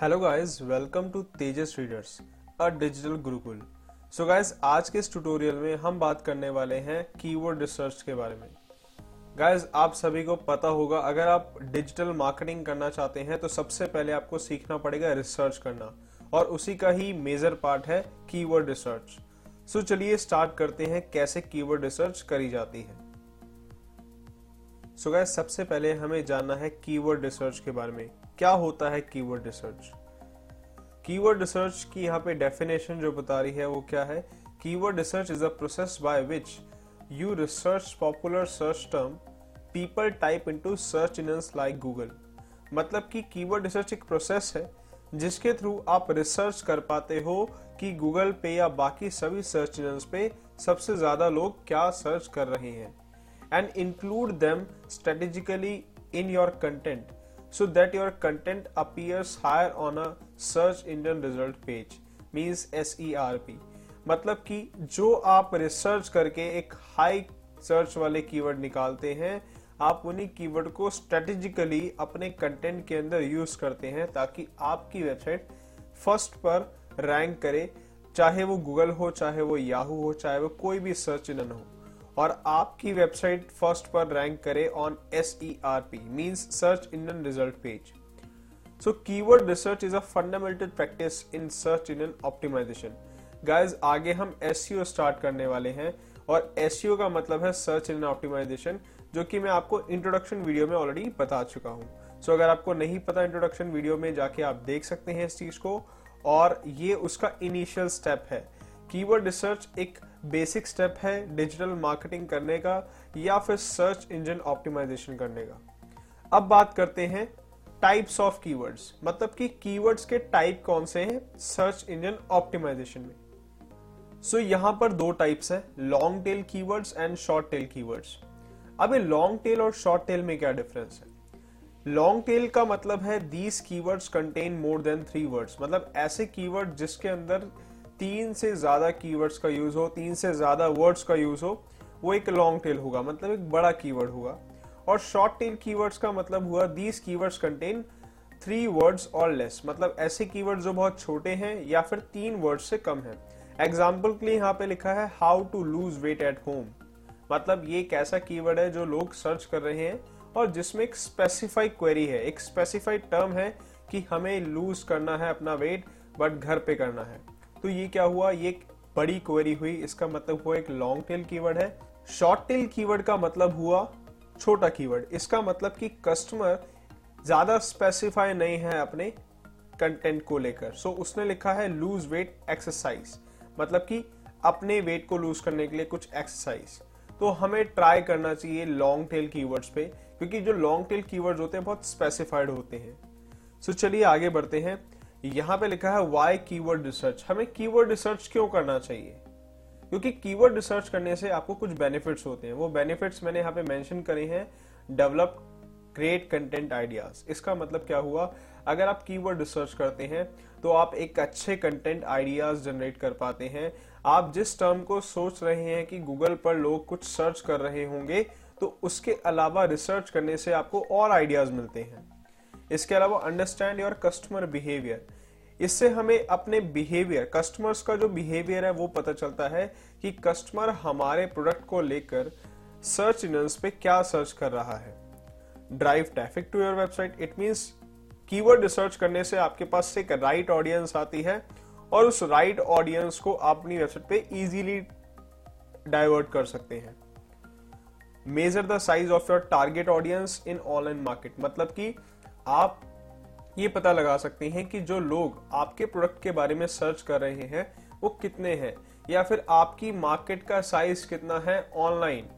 Hello guys welcome to Tejas readers a digital gurukul so guys आज के इस tutorial में हम बात करने वाले हैं कीवर्ड रिसर्च के बारे में। गाइस आप सभी को पता होगा, अगर आप डिजिटल मार्केटिंग करना चाहते हैं तो सबसे पहले आपको सीखना पड़ेगा रिसर्च करना। और उसी का ही मेजर पार्ट है कीवर्ड रिसर्च सो चलिए स्टार्ट करते हैं, कैसे कीवर्ड रिसर्च करी जाती है। सो so गाइस सबसे पहले हमें जानना है कीवर्ड रिसर्च के बारे में। क्या होता है कीवर्ड रिसर्च कीवर्ड रिसर्च की यहाँ पे डेफिनेशन जो बता रही है, वो क्या है? Keyword research is a process by which you research popular search term people type into search engines like Google मतलब कि कीवर्ड रिसर्च एक प्रोसेस है, जिसके थ्रू आप रिसर्च कर पाते हो कि गूगल पे या बाकी सभी सर्च इंजन्स पे सबसे ज़्यादा लोग क्या सर्च कर रहे हैं। And include them strategically in your content so that your content appears higher on a search engine result page, means SERP मतलब कि जो आप रिसर्च करके एक हाई सर्च वाले कीवर्ड निकालते हैं, आप उन्हीं कीवर्ड को स्ट्रेटेजिकली अपने कंटेंट के अंदर यूज़ करते हैं ताकि आपकी वेबसाइट फ़र्स्ट पर रैंक करे, चाहे वो गूगल हो, चाहे वो याहू हो, चाहे वो कोई भी सर्च इंजन हो। और आपकी वेबसाइट फ़र्स्ट पर रैंक करे on S E R P means search engine result page so keyword research is a fundamental practice in search engine optimization guys आगे हम एस स्टार्ट e करने वाले हैं और एस e का मतलब है सर्च इंजन ऑप्टिमाइजेशन जो कि मैं आपको इंट्रोडक्शन वीडियो में ऑलरेडी बता चुका हूँ। सो so, अगर आपको नहीं पता इंट्रोडक्शन वीडियो में जाके आप देख सकते हैं इस चीज़ को और ये उसका इनिशियल स्टेप है। कीवर्ड रिसर्च एक बेसिक स्टेप है डिजिटल मार्केटिंग करने का या फिर सर्च इंजन ऑप्टिमाइजेशन करने का। अब बात करते हैं टाइप्स ऑफ़ कीवर्ड्स मतलब कि कीवर्ड्स के टाइप कौन से हैं सर्च इंजन ऑप्टिमाइजेशन में। सो so, यहाँ पर दो टाइप्स है long tail keywords and short tail keywords अब ये लॉन्ग टेल और शॉर्ट टेल में क्या डिफरेंस है? लॉन्ग टेल का मतलब है these keywords contain more than three words मतलब ऐसे कीवर्ड जिसके अंदर तीन से ज़्यादा कीवर्ड्स का यूज़ हो, तीन से ज़्यादा वर्ड्स का यूज़ हो, वो एक लॉन्ग टेल होगा मतलब एक बड़ा कीवर्ड होगा। और शॉर्ट टेल कीवर्ड्स का मतलब हुआ these keywords contain three words और लेस मतलब ऐसे कीवर्ड जो बहुत छोटे हैं या फिर तीन वर्ड से कम है। एग्ज़ाम्पल के लिए यहाँ पे लिखा है how to lose weight at home मतलब ये एक ऐसा कीवर्ड है जो लोग सर्च कर रहे हैं और जिसमें एक स्पेसिफाइड क्वेरी है। एक स्पेसिफाइड टर्म है कि हमें लूज करना है अपना वेट बट घर पे करना है। तो ये क्या हुआ? ये एक बड़ी क्वेरी हुई। इसका मतलब हुआ एक लॉन्ग टेल कीवर्ड है। शॉर्ट टेल कीवर्ड का मतलब हुआ छोटा कीवर्ड इसका मतलब कि कस्टमर ज़्यादा स्पेसिफाई नहीं है अपने कंटेंट को लेकर। सो so, उसने लिखा है लूज वेट एक्सरसाइज मतलब कि अपने वेट को लूज करने के लिए कुछ एक्सरसाइज तो हमें ट्राई करना चाहिए लॉन्ग टेल कीवर्ड्स पे क्योंकि जो लॉन्ग टेल कीवर्ड्स होते हैं बहुत स्पेसिफाइड होते हैं। सो so, चलिए आगे बढ़ते हैं। यहाँ पे लिखा है वाई कीवर्ड रिसर्च हमें कीवर्ड रिसर्च क्यों करना चाहिए? क्योंकि कीवर्ड रिसर्च करने से आपको कुछ बेनिफिट्स होते हैं। वो बेनिफिट्स मैंने यहाँ पे मेंशन करे हैं डेवलप क्रिएट कंटेंट आइडियाज़ इसका मतलब क्या हुआ? अगर आप कीवर्ड रिसर्च करते हैं तो आप एक अच्छे कंटेंट आइडियाज़ जनरेट कर पाते हैं। आप जिस टर्म को सोच रहे हैं कि गूगल पर लोग कुछ सर्च कर रहे होंगे तो उसके अलावा रिसर्च करने से आपको और आइडियाज़ मिलते हैं। इसके अलावा अंडरस्टैंड योर कस्टमर बिहेवियर इससे हमें अपने बिहेवियर कस्टमर्स का जो बिहेवियर है, वो पता चलता है कि कस्टमर हमारे प्रोडक्ट को लेकर सर्च इंजन पे क्या सर्च कर रहा है। Drive traffic to your website it means keyword research करने से आपके पास एक राइट ऑडियंस आती है और उस राइट ऑडियंस को आप अपनी वेबसाइट पे इजीली डाइवर्ट कर सकते हैं। Measure the size of your target audience in online market मतलब कि आप ये पता लगा सकते हैं कि जो लोग आपके प्रोडक्ट के बारे में सर्च कर रहे हैं, वो कितने हैं? या फिर आपकी मार्केट का साइज़ कितना है ऑनलाइन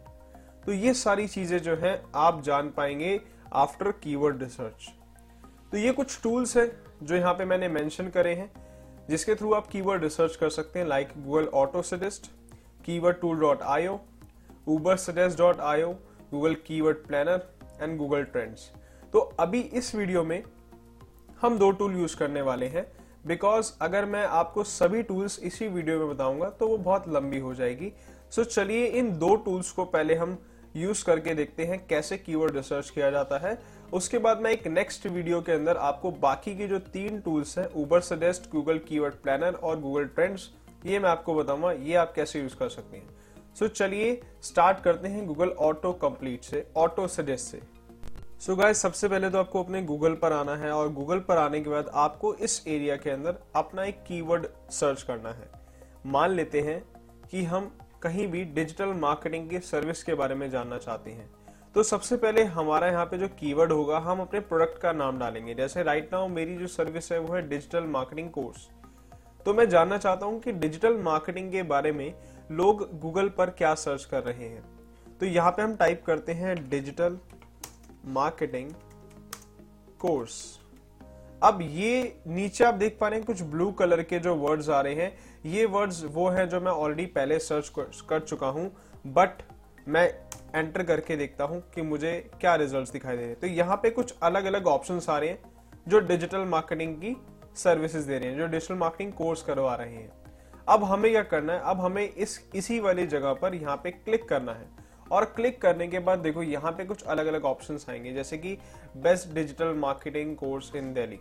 तो ये सारी चीज़ें जो हैं, आप जान पाएँगे आफ्टर कीवर्ड रिसर्च तो ये कुछ टूल्स हैं जो यहाँ पे मैंने मेंशन करे हैं, जिसके थ्रू आप कीवर्ड रिसर्च कर सकते हैं like Google auto suggest keyword tool dot IO Uber suggest dot IO Google keyword planner and Google trends तो अभी इस वीडियो में हम दो टूल यूज़ करने वाले हैं बिकॉज़ अगर मैं आपको सभी टूल्स इसी वीडियो में बताऊँगा तो वो बहुत लंबी हो जाएगी। सो so, चलिए इन दो टूल्स को पहले हम यूज़ करके देखते हैं कैसे कीवर्ड रिसर्च किया जाता है। उसके बाद मैं एक नेक्स्ट वीडियो के अंदर आपको बाकी के जो तीन टूल्स हैं Uber suggest Google keyword planner और गूगल ट्रेंड्स ये मैं आपको बताऊँगा ये आप कैसे यूज़ कर सकते हैं। सो so, चलिए स्टार्ट करते हैं गूगल ऑटो कंप्लीट से ऑटो सजेस्ट से। सो so गाइस सबसे पहले तो आपको अपने गूगल पर आना है और गूगल पर आने के बाद आपको इस एरिया के अंदर अपना एक कीवर्ड सर्च करना है। मान लेते हैं कि हम कहीं भी डिजिटल मार्केटिंग की सर्विस के बारे में जानना चाहते हैं। तो सबसे पहले हमारा यहाँ पे जो कीवर्ड होगा, हम अपने प्रोडक्ट का नाम डालेंगे। जैसे राइट नाउ मेरी जो सर्विस है, वो है डिजिटल मार्केटिंग कोर्स तो मैं जानना चाहता हूँ कि डिजिटल मार्केटिंग के बारे में लोग गूगल पर क्या सर्च कर रहे हैं। तो यहाँ पे हम टाइप करते हैं डिजिटल मार्केटिंग कोर्स अब ये नीचे आप देख पा रहे हैं कुछ ब्लू कलर के जो वर्ड्स आ रहे हैं, ये वर्ड्स वो हैं जो मैं ऑलरेडी पहले सर्च कर चुका हूँ बट मैं एंटर करके देखता हूँ कि मुझे क्या रिजल्ट्स दिखाई दे रहे हैं। तो यहाँ पे कुछ अलग अलग ऑप्शन आ रहे हैं जो डिजिटल मार्केटिंग की सर्विसेज़ दे रहे हैं, जो डिजिटल मार्केटिंग कोर्स करवा रहे हैं। अब हमें क्या करना है? अब हमें इस, इसी वाली जगह पर यहाँ पे क्लिक करना है। और क्लिक करने के बाद देखो, यहाँ पे कुछ अलग अलग ऑप्शन आएँगे, जैसे कि best digital marketing course in Delhi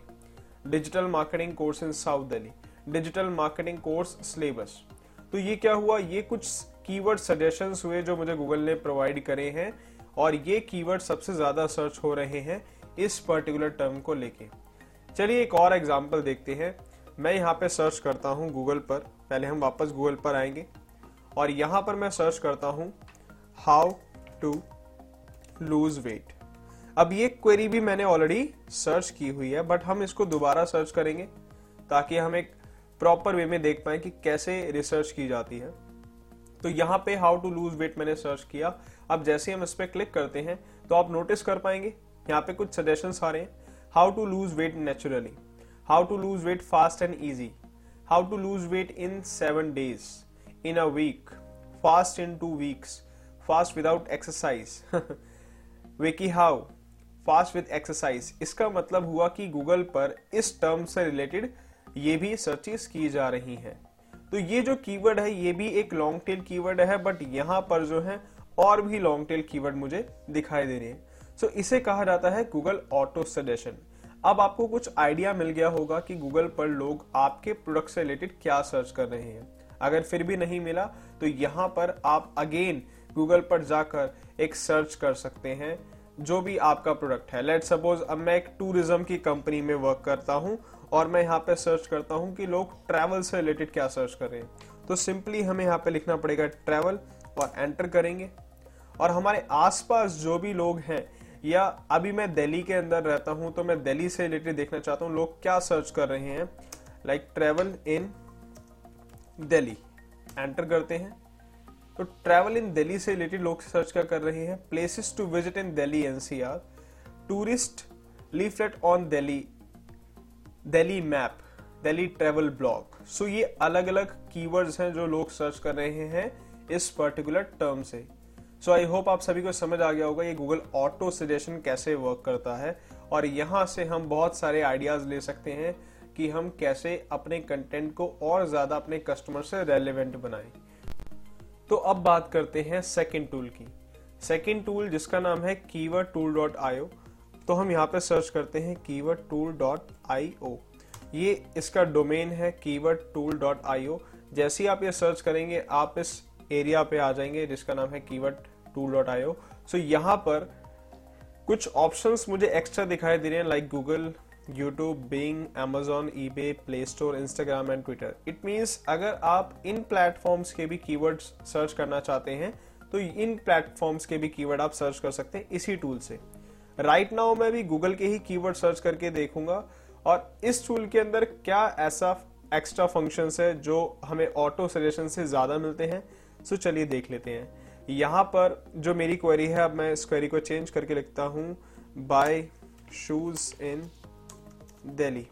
digital marketing course in south Delhi digital marketing course syllabus तो ये क्या हुआ? ये कुछ कीवर्ड सजेशंस हुए जो मुझे गूगल ने प्रोवाइड करे हैं और ये कीवर्ड सबसे ज़्यादा सर्च हो रहे हैं इस पर्टिकुलर टर्म को लेके। चलिए एक और एग्जांपल देखते हैं। मैं यहाँ पे सर्च करता हूँ गूगल पर। पहले हम वापस गूगल पर आएँगे और यहाँ पर मैं सर्च करता हूँ हाउ टू लूज वेट। अब ये क्वेरी भी मैंने ऑलरेडी सर्च की हुई है बट हम इसको दोबारा सर्च करेंगे ताकि हम एक प्रॉपर वे में देख पाए कि कैसे रिसर्च की जाती है। तो यहाँ पे हाउ टू लूज वेट मैंने सर्च किया। अब जैसे हम इस पर क्लिक करते हैं तो आप नोटिस कर पाएँगे, यहाँ पे कुछ सजेशन आ रहे हैं। How to lose weight naturally how to lose weight fast and easy how to lose weight in seven days in a week fast in two weeks fast without exercise वेकी how fast with exercise इसका मतलब हुआ कि Google पर इस term से related ये भी सर्चेस की जा रही हैं। तो ये जो कीवर्ड है ये भी एक लॉन्ग टेल कीवर्ड है बट यहाँ पर जो है और भी लॉन्ग टेल कीवर्ड मुझे दिखाई दे रहे हैं। सो so, इसे कहा जाता है गूगल ऑटो सजेशन अब आपको कुछ आइडिया मिल गया होगा कि गूगल पर लोग आपके प्रोडक्ट से रिलेटेड क्या सर्च कर रहे हैं। अगर फिर भी नहीं मिला तो यहाँ पर आप अगेन गूगल पर जाकर एक सर्च कर सकते हैं, जो भी आपका प्रोडक्ट है। लेट सपोज़ अब मैं एक टूरिज़्म की कंपनी में वर्क करता हूँ और मैं यहाँ पे सर्च करता हूँ कि लोग ट्रैवल से रिलेटेड क्या सर्च कर रहे हैं। तो सिंपली हमें यहाँ पे लिखना पड़ेगा ट्रैवल और एंटर करेंगे। और हमारे आसपास जो भी लोग हैं, या अभी मैं दिल्ली के अंदर रहता हूँ तो मैं दिल्ली से रिलेटेड देखना चाहता हूँ, लोग क्या सर्च कर रहे हैं। Like travel in Delhi. Enter करते हैं। तो ट्रैवल इन दिल्ली से रिलेटेड लोग सर्च क्या कर रहे हैं? Places to visit in Delhi NCR tourist leaflet on Delhi Delhi map Delhi travel blog so ये अलग अलग कीवर्ड्स हैं जो लोग सर्च कर रहे हैं इस पर्टिकुलर टर्म से। सो आई होप आप सभी को समझ आ गया होगा ये गूगल ऑटो सजेशन कैसे वर्क करता है। और यहाँ से हम बहुत सारे आइडियाज़ ले सकते हैं कि हम कैसे अपने कंटेंट को और ज़्यादा अपने कस्टमर से रेलिवेंट बनाएँ। तो अब बात करते हैं सेकेंड टूल की। सेकेंड टूल जिसका नाम है कीवर्ड टूल डॉट आयो तो हम यहाँ पे सर्च करते हैं keyword tool dot I O ये इसका डोमेन है keyword tool dot I O जैसे ही आप ये सर्च करेंगे, आप इस एरिया पे आ जाएँगे जिसका नाम है keyword tool dot I O so यहाँ पर कुछ ऑप्शंस मुझे एक्स्ट्रा दिखाई दे रहे हैं like Google YouTube Bing Amazon eBay play store Instagram and Twitter it means अगर आप इन प्लेटफॉर्म्स के भी कीवर्ड्स सर्च करना चाहते हैं तो इन प्लेटफॉर्म्स के भी कीवर्ड आप सर्च कर सकते हैं इसी टूल से। राइट right नाउ मैं भी गूगल के ही कीवर्ड सर्च करके देखूँगा और इस टूल के अंदर क्या ऐसा एक्स्ट्रा फ़ंक्शन है जो हमें ऑटो सजेशन से ज़्यादा मिलते हैं? सो चलिए देख लेते हैं। यहाँ पर जो मेरी क्वेरी है, अब मैं इस क्वेरी को चेंज करके लिखता हूँ। Buy shoes in Delhi.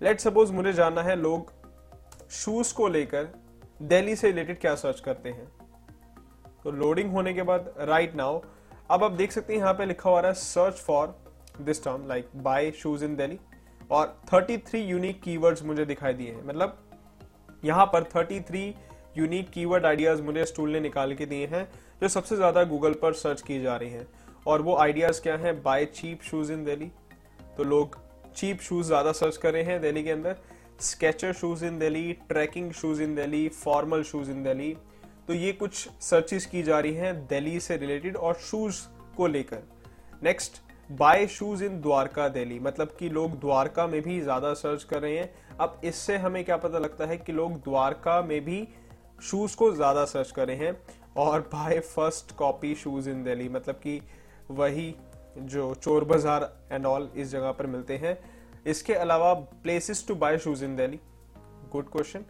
Let suppose मुझे जानना है लोग शूज़ को लेकर दिल्ली से रिलेटेड क्या सर्च करते हैं। तो लोडिंग होने के बाद राइट नाउ अब आप देख सकते हैं यहाँ पे लिखा हुआ है search for this term like buy shoes in Delhi और 33 यूनिक कीवर्ड्स मुझे दिखाई दिए हैं। मतलब यहाँ पर 33 यूनिक कीवर्ड आइडियाज़ मुझे इस टूल ने निकाल के दिए हैं, जो सबसे ज़्यादा गूगल पर सर्च की जा रही हैं। और वो आइडियाज़ क्या हैं? Buy cheap shoes in Delhi तो लोग चीप शूज़ ज़्यादा सर्च कर हैं दिल्ली के अंदर। Skecher shoes in Delhi, trekking shoes in Delhi, formal shoes in Delhi. तो ये कुछ सर्चेस की जा रही हैं दिल्ली से रिलेटेड और शूज़ को लेकर। Next buy shoes in Dwarka Delhi. मतलब कि लोग द्वारका में भी ज़्यादा सर्च कर रहे हैं। अब इससे हमें क्या पता लगता है कि लोग द्वारका में भी शूज़ को ज़्यादा सर्च कर रहे हैं। और buy first copy shoes in Delhi. मतलब कि वही जो चोर बाज़ार एंड ऑल इस जगह पर मिलते हैं। इसके अलावा places to buy shoes in Delhi good question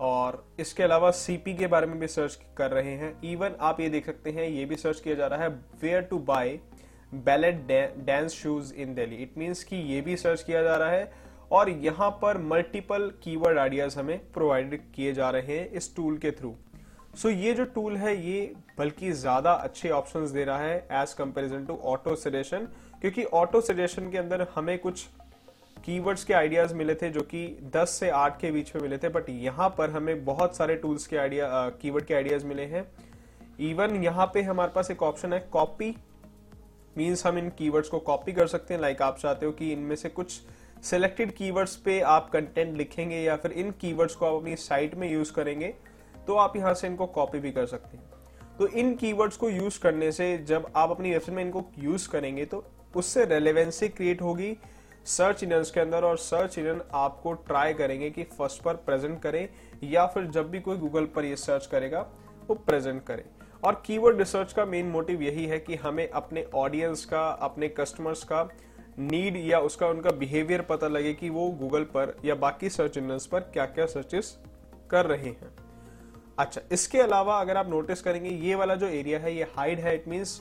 और इसके अलावा सीपी के बारे में भी सर्च कर रहे हैं। इवन आप ये देख सकते हैं, ये भी सर्च किया जा रहा है where to buy ballet dance shoes in Delhi it means कि ये भी सर्च किया जा रहा है। और यहाँ पर मल्टीपल कीवर्ड आइडियाज़ हमें प्रोवाइड किए जा रहे हैं इस टूल के थ्रू सो so, ये जो टूल है ये बल्कि ज़्यादा अच्छे ऑप्शंस दे रहा है as comparison to auto suggestion क्योंकि ऑटो सजेशन के अंदर हमें कुछ कीवर्ड्स के आइडियाज़ मिले थे जो कि 10 से 8 के बीच में मिले थे बट यहाँ पर हमें बहुत सारे टूल्स के आइडिया कीवर्ड के आइडियाज़ मिले हैं। इवन यहाँ पे हमारे पास एक ऑप्शन है कॉपी मीन्स हम इन कीवर्ड्स को कॉपी कर सकते हैं लाइक like आप चाहते हो कि इनमें से कुछ सिलेक्टेड कीवर्ड्स पे आप कंटेंट लिखेंगे या फिर इन कीवर्ड्स को आप अपनी साइट में यूज़ करेंगे। तो आप यहाँ से इनको कॉपी भी कर सकते हैं। तो इन कीवर्ड्स को यूज़ करने से जब आप अपनी वेबसाइट में इनको यूज़ करेंगे तो उससे रेलेवेंसी क्रिएट होगी। सर्च इंजन के अंदर और सर्च इंजन आपको ट्राई करेंगे कि फ़र्स्ट पर प्रेजेंट करें, या फिर जब भी कोई गूगल पर ये सर्च करेगा, वो प्रेजेंट करे। और कीवर्ड रिसर्च का मेन मोटिव यही है कि हमें अपने ऑडियंस का, अपने कस्टमर्स का नीड या उसका उनका बिहेवियर पता लगे कि वो गूगल पर या बाकी सर्च इंजन पर क्या क्या सर्चेस कर रहे हैं। अच्छा इसके अलावा अगर आप नोटिस करेंगे, ये वाला जो एरिया है, ये हाइड है इट मीन्स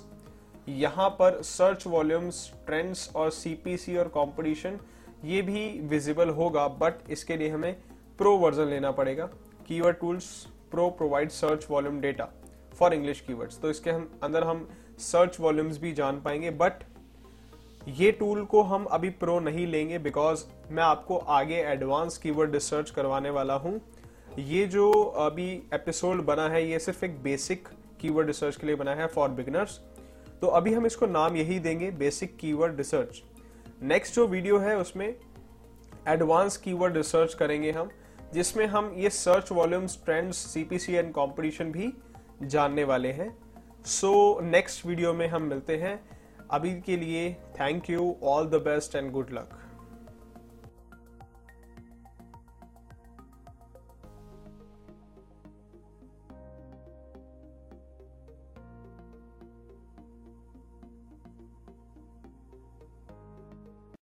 यहाँ पर सर्च वॉल्यूम्स ट्रेंड्स और सीपीसी और कंपटीशन ये भी विजिबल होगा बट इसके लिए हमें प्रो वर्जन लेना पड़ेगा। Keyword tools pro provide search volume data for English keywords तो इसके हम, अंदर हम सर्च वॉल्यूम्स भी जान पाएँगे बट ये टूल को हम अभी प्रो नहीं लेंगे बिकॉज़ मैं आपको आगे एडवांस कीवर्ड रिसर्च करवाने वाला हूँ। ये जो अभी एपिसोड बना है, ये सिर्फ़ एक बेसिक कीवर्ड रिसर्च के लिए बना है फॉर बिगनर्स तो अभी हम इसको नाम यही देंगे बेसिक कीवर्ड रिसर्च नेक्स्ट जो वीडियो है, उसमें एडवांस कीवर्ड रिसर्च करेंगे हम, जिसमें हम ये search volumes trends CPC and competition भी जानने वाले हैं। सो नेक्स्ट वीडियो में हम मिलते हैं। अभी के लिए thank you all the best and good luck